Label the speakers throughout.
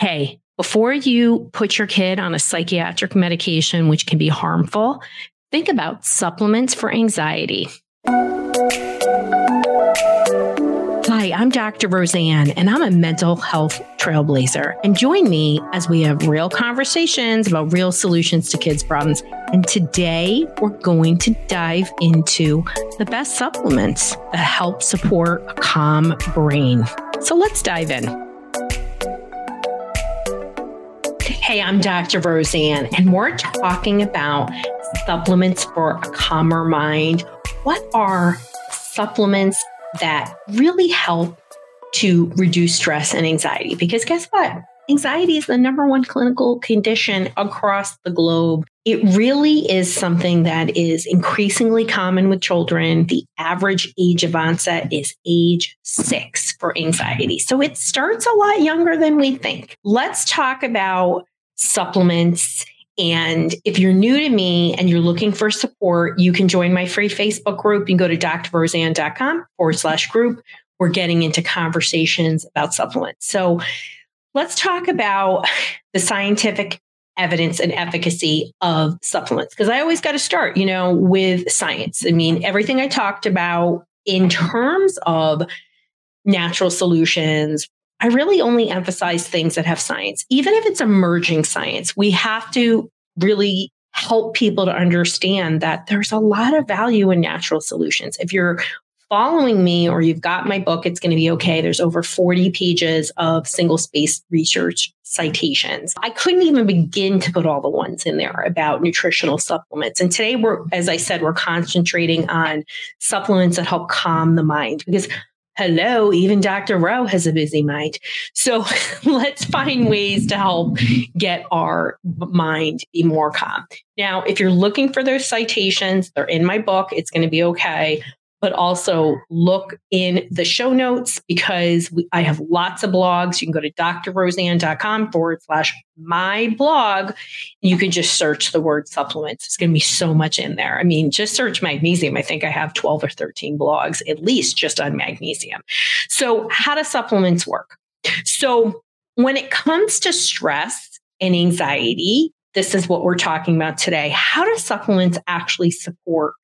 Speaker 1: Hey, before you put your kid on a psychiatric medication, which can be harmful, think about supplements for anxiety. Hi, I'm Dr. Roseann, and I'm a mental health trailblazer. And join me as we have real conversations about real solutions to kids' problems. And today we're going to dive into the best supplements that help support a calm brain. So let's dive in. Hey, I'm Dr. Roseann, and we're talking about supplements for a calmer mind. What are supplements that really help to reduce stress and anxiety? Because guess what? Anxiety is the number one clinical condition across the globe. It really is something that is increasingly common with children. The average age of onset is age six for anxiety. So it starts a lot younger than we think. Let's talk about supplements. And if you're new to me and you're looking for support, you can join my free Facebook group. You can go to drroseann.com forward slash group. We're getting into conversations about supplements. So let's talk about the scientific evidence and efficacy of supplements because I always got to start, you know, with science. I mean, everything I talked about in terms of natural solutions, I really only emphasize things that have science, even if it's emerging science. We have to really help people to understand that there's a lot of value in natural solutions. If you're following me or you've got my book, it's going to be okay. There's over 40 pages of single space research citations. I couldn't even begin to put all the ones in there about nutritional supplements. And today we're, as I said, we're concentrating on supplements that help calm the mind because hello, even Dr. Rowe has a busy mind. So let's find ways to help get our mind be more calm. Now, if you're looking for those citations, they're in my book. It's going to be okay but also look in the show notes because we, I have lots of blogs. You can go to drroseann.com forward slash my blog. You can just search the word supplements. It's going to be so much in there. I mean, just search magnesium. I think I have 12 or 13 blogs, at least just on magnesium. So, how do supplements work? So, when it comes to stress and anxiety, this is what we're talking about today. How do supplements actually support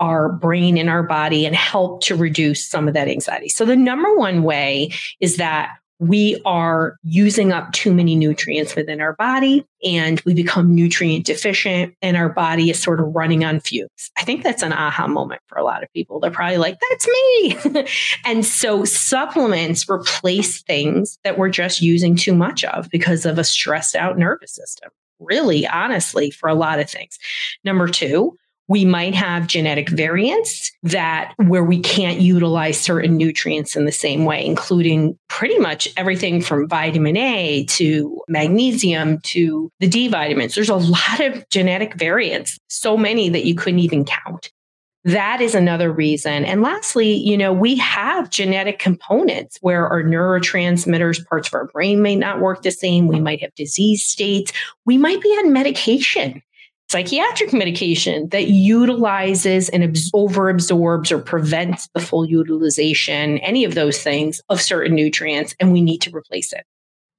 Speaker 1: our brain and our body and help to reduce some of that anxiety. So the number one way is that we are using up too many nutrients within our body and we become nutrient deficient and our body is sort of running on fumes. I think that's an aha moment for a lot of people. They're probably like, that's me. and so supplements replace things that we're just using too much of because of a stressed out nervous system. Really, honestly, for a lot of things. Number two, we might have genetic variants that where we can't utilize certain nutrients in the same way, including pretty much everything from vitamin A to magnesium to the D vitamins. There's a lot of genetic variants, so many that you couldn't even count. That is another reason. And lastly, you know, we have genetic components where our neurotransmitters, parts of our brain may not work the same. We might have disease states. We might be on medication psychiatric medication that utilizes and abs- overabsorbs or prevents the full utilization, any of those things of certain nutrients, and we need to replace it.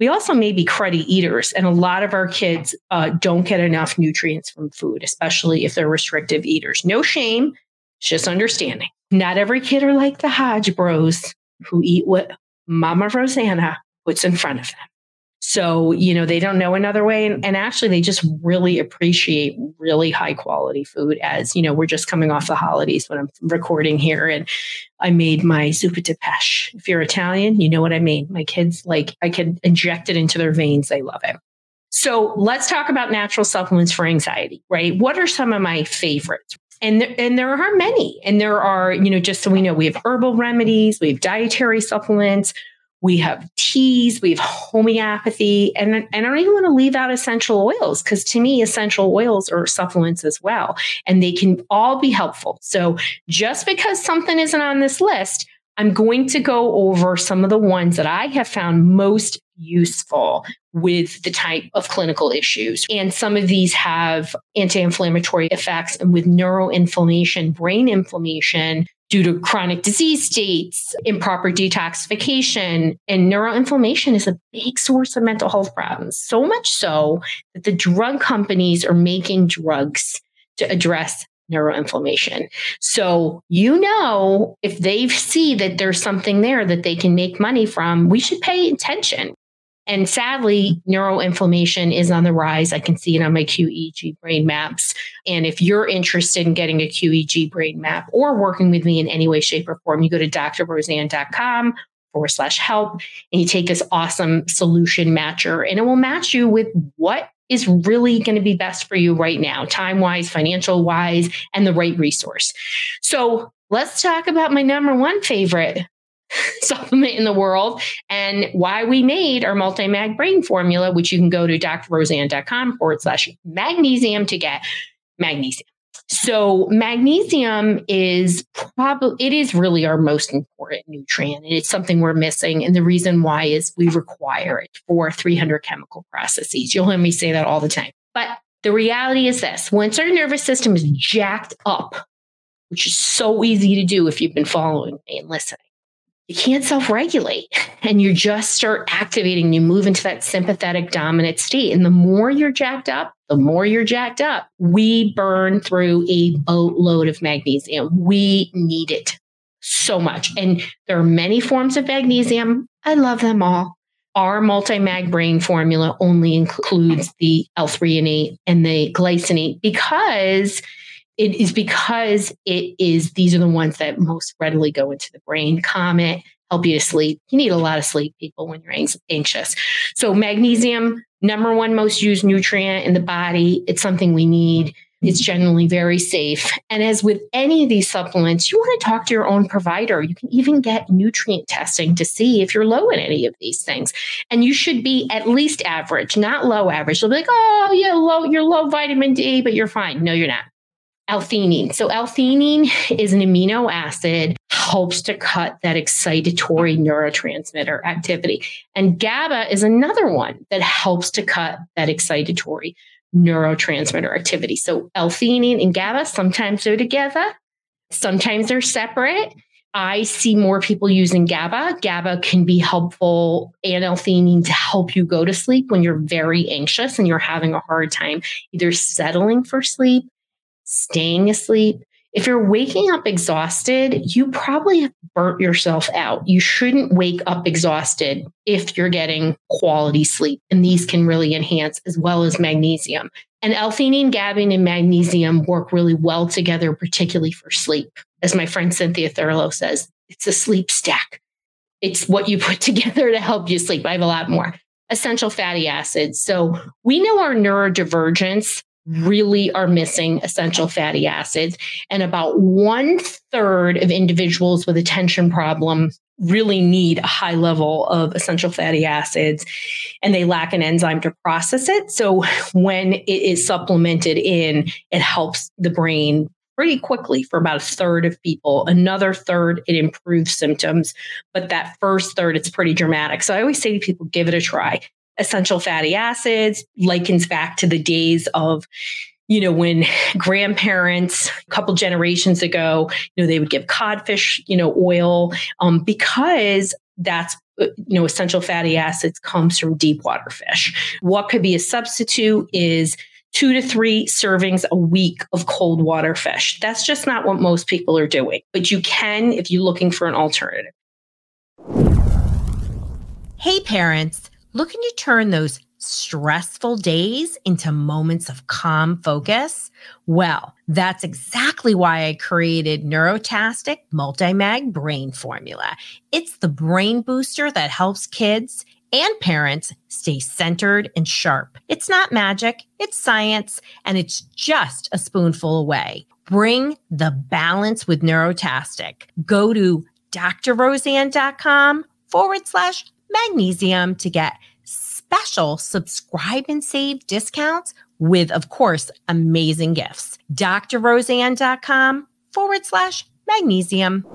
Speaker 1: We also may be cruddy eaters, and a lot of our kids uh, don't get enough nutrients from food, especially if they're restrictive eaters. No shame, it's just understanding. Not every kid are like the Hodge bros who eat what Mama Rosanna puts in front of them. So, you know, they don't know another way. And, and, actually, they just really appreciate really high quality food as, you know, we're just coming off the holidays when I'm recording here. And I made my zuppa de pesce. If you're Italian, you know what I mean. My kids, like, I can inject it into their veins. They love it. So let's talk about natural supplements for anxiety, right? What are some of my favorites? And there, and there are many. And there are, you know, just so we know, we have herbal remedies, we have dietary supplements, we have teas, we have homeopathy, and, and I don't even want to leave out essential oils because to me, essential oils are supplements as well, and they can all be helpful. So just because something isn't on this list, I'm going to go over some of the ones that I have found most useful with the type of clinical issues. And some of these have anti inflammatory effects. And with neuroinflammation, brain inflammation, due to chronic disease states, improper detoxification, and neuroinflammation is a big source of mental health problems. So much so that the drug companies are making drugs to address neuroinflammation. So, you know, if they see that there's something there that they can make money from, we should pay attention. And sadly, neuroinflammation is on the rise. I can see it on my QEEG brain maps. And if you're interested in getting a QEEG brain map or working with me in any way, shape, or form, you go to drroseann.com forward slash help and you take this awesome solution matcher and it will match you with what is really going to be best for you right now, time wise, financial wise, and the right resource. So let's talk about my number one favorite supplement in the world and why we made our multi-mag brain formula, which you can go to drroseann.com forward slash magnesium to get magnesium. So magnesium is probably it is really our most important nutrient and it's something we're missing and the reason why is we require it for 300 chemical processes. You'll hear me say that all the time. But the reality is this, once our nervous system is jacked up, which is so easy to do if you've been following me and listening you can't self regulate and you just start activating. You move into that sympathetic dominant state. And the more you're jacked up, the more you're jacked up, we burn through a boatload of magnesium. We need it so much. And there are many forms of magnesium. I love them all. Our multi mag brain formula only includes the L-threonate and the glycinate because it is because it is these are the ones that most readily go into the brain it help you to sleep you need a lot of sleep people when you're anxious so magnesium number one most used nutrient in the body it's something we need it's generally very safe. And as with any of these supplements, you want to talk to your own provider. You can even get nutrient testing to see if you're low in any of these things. And you should be at least average, not low average. They'll be like, oh, yeah, low, you're low vitamin D, but you're fine. No, you're not L-theanine. So L-theanine is an amino acid, helps to cut that excitatory neurotransmitter activity. And GABA is another one that helps to cut that excitatory neurotransmitter activity. So L-theanine and GABA sometimes they're together, sometimes they're separate. I see more people using GABA. GABA can be helpful and L-theanine to help you go to sleep when you're very anxious and you're having a hard time either settling for sleep staying asleep. If you're waking up exhausted, you probably have burnt yourself out. You shouldn't wake up exhausted if you're getting quality sleep. And these can really enhance as well as magnesium. And L-theanine, GABA, and magnesium work really well together, particularly for sleep. As my friend Cynthia Thurlow says, it's a sleep stack. It's what you put together to help you sleep. I have a lot more. Essential fatty acids. So we know our neurodivergence really are missing essential fatty acids. And about one third of individuals with attention problem really need a high level of essential fatty acids and they lack an enzyme to process it. So when it is supplemented in, it helps the brain pretty quickly for about a third of people. Another third, it improves symptoms. But that first third, it's pretty dramatic. So I always say to people, give it a try essential fatty acids, likens back to the days of you know when grandparents a couple generations ago you know they would give codfish you know oil um, because that's uh, you know essential fatty acids comes from deep water fish. What could be a substitute is two to three servings a week of cold water fish. That's just not what most people are doing but you can if you're looking for an alternative.
Speaker 2: Hey parents Looking to turn those stressful days into moments of calm focus? Well, that's exactly why I created Neurotastic Multimag Brain Formula. It's the brain booster that helps kids and parents stay centered and sharp. It's not magic, it's science, and it's just a spoonful away. Bring the balance with Neurotastic. Go to drroseann.com forward slash magnesium to get special subscribe and save discounts with, of course, amazing gifts. drroseann.com forward slash magnesium.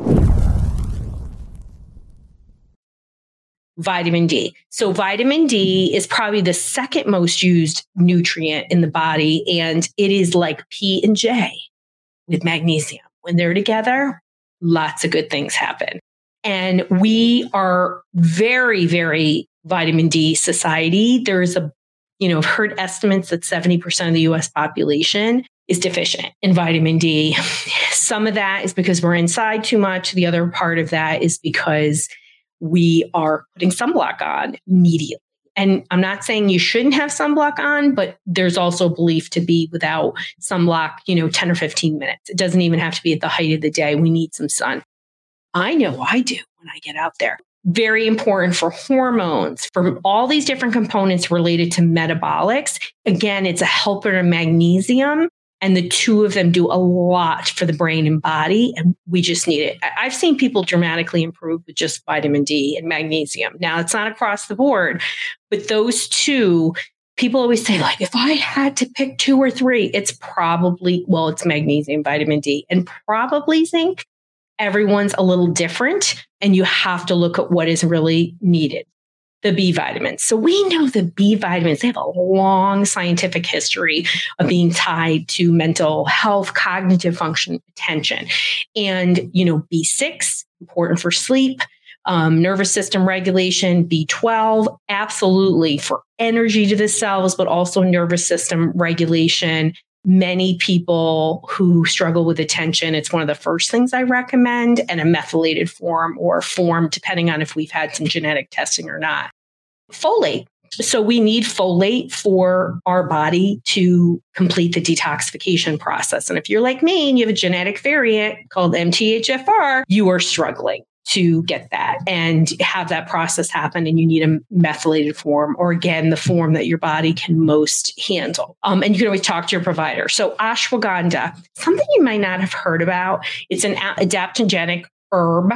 Speaker 1: Vitamin D. So, vitamin D is probably the second most used nutrient in the body, and it is like P and J with magnesium. When they're together, lots of good things happen. And we are very, very vitamin D society. There's a, you know, I've heard estimates that 70% of the US population is deficient in vitamin D. Some of that is because we're inside too much. The other part of that is because we are putting sunblock on immediately. And I'm not saying you shouldn't have sunblock on, but there's also belief to be without sunblock, you know, 10 or 15 minutes. It doesn't even have to be at the height of the day. We need some sun. I know I do when I get out there. Very important for hormones, for all these different components related to metabolics. Again, it's a helper to magnesium and the two of them do a lot for the brain and body. And we just need it. I've seen people dramatically improve with just vitamin D and magnesium. Now, it's not across the board, but those two, people always say, like, if I had to pick two or three, it's probably, well, it's magnesium, vitamin D, and probably zinc. Everyone's a little different, and you have to look at what is really needed the B vitamins. So we know the B vitamins, they have a long scientific history of being tied to mental health, cognitive function, attention. And, you know, B6, important for sleep. Um, nervous system regulation, B12, absolutely for energy to the cells, but also nervous system regulation. Many people who struggle with attention, it's one of the first things I recommend, and a methylated form or form, depending on if we've had some genetic testing or not folate. So we need folate for our body to complete the detoxification process. And if you're like me and you have a genetic variant called MTHFR, you are struggling to get that and have that process happen and you need a methylated form or again the form that your body can most handle um, and you can always talk to your provider so ashwagandha something you might not have heard about it's an adaptogenic herb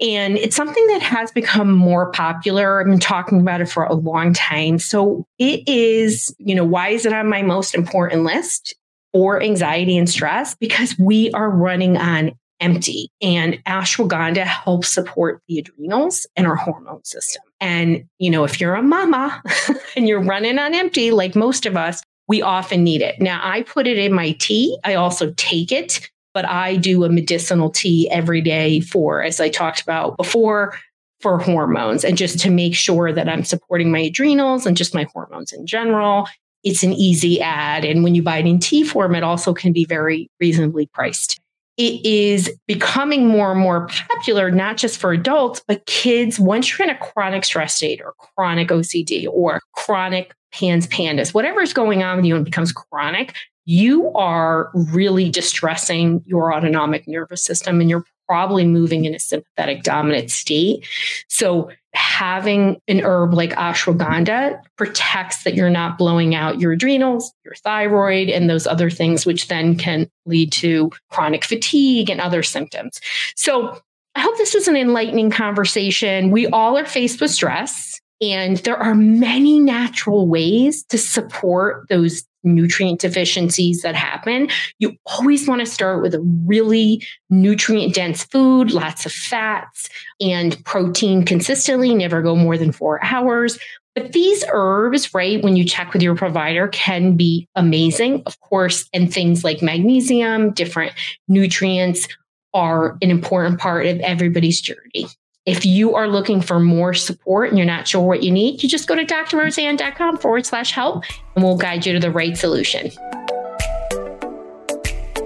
Speaker 1: and it's something that has become more popular. I've been talking about it for a long time. So it is, you know, why is it on my most important list for anxiety and stress? Because we are running on empty and ashwagandha helps support the adrenals and our hormone system. And, you know, if you're a mama and you're running on empty, like most of us, we often need it. Now, I put it in my tea. I also take it but I do a medicinal tea every day for, as I talked about before, for hormones and just to make sure that I'm supporting my adrenals and just my hormones in general. It's an easy ad. And when you buy it in tea form, it also can be very reasonably priced. It is becoming more and more popular, not just for adults, but kids. Once you're in a chronic stress state or chronic OCD or chronic PANS PANDAS, whatever's going on with you and becomes chronic, you are really distressing your autonomic nervous system and you're probably moving in a sympathetic dominant state. So having an herb like ashwagandha protects that you're not blowing out your adrenals, your thyroid, and those other things, which then can lead to chronic fatigue and other symptoms. So I hope this was an enlightening conversation. We all are faced with stress. And there are many natural ways to support those nutrient deficiencies that happen. You always want to start with a really nutrient dense food, lots of fats and protein consistently, never go more than four hours. But these herbs, right, when you check with your provider, can be amazing, of course, and things like magnesium, different nutrients are an important part of everybody's journey. If you are looking for more support and you're not sure what you need, you just go to drroseann.com forward slash help and we'll guide you to the right solution.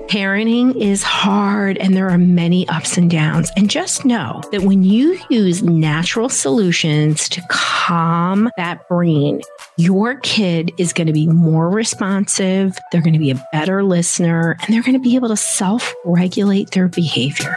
Speaker 2: Parenting is hard and there are many ups and downs. And just know that when you use natural solutions to calm that brain, your kid is going to be more responsive, they're going to be a better listener, and they're going to be able to self regulate their behavior.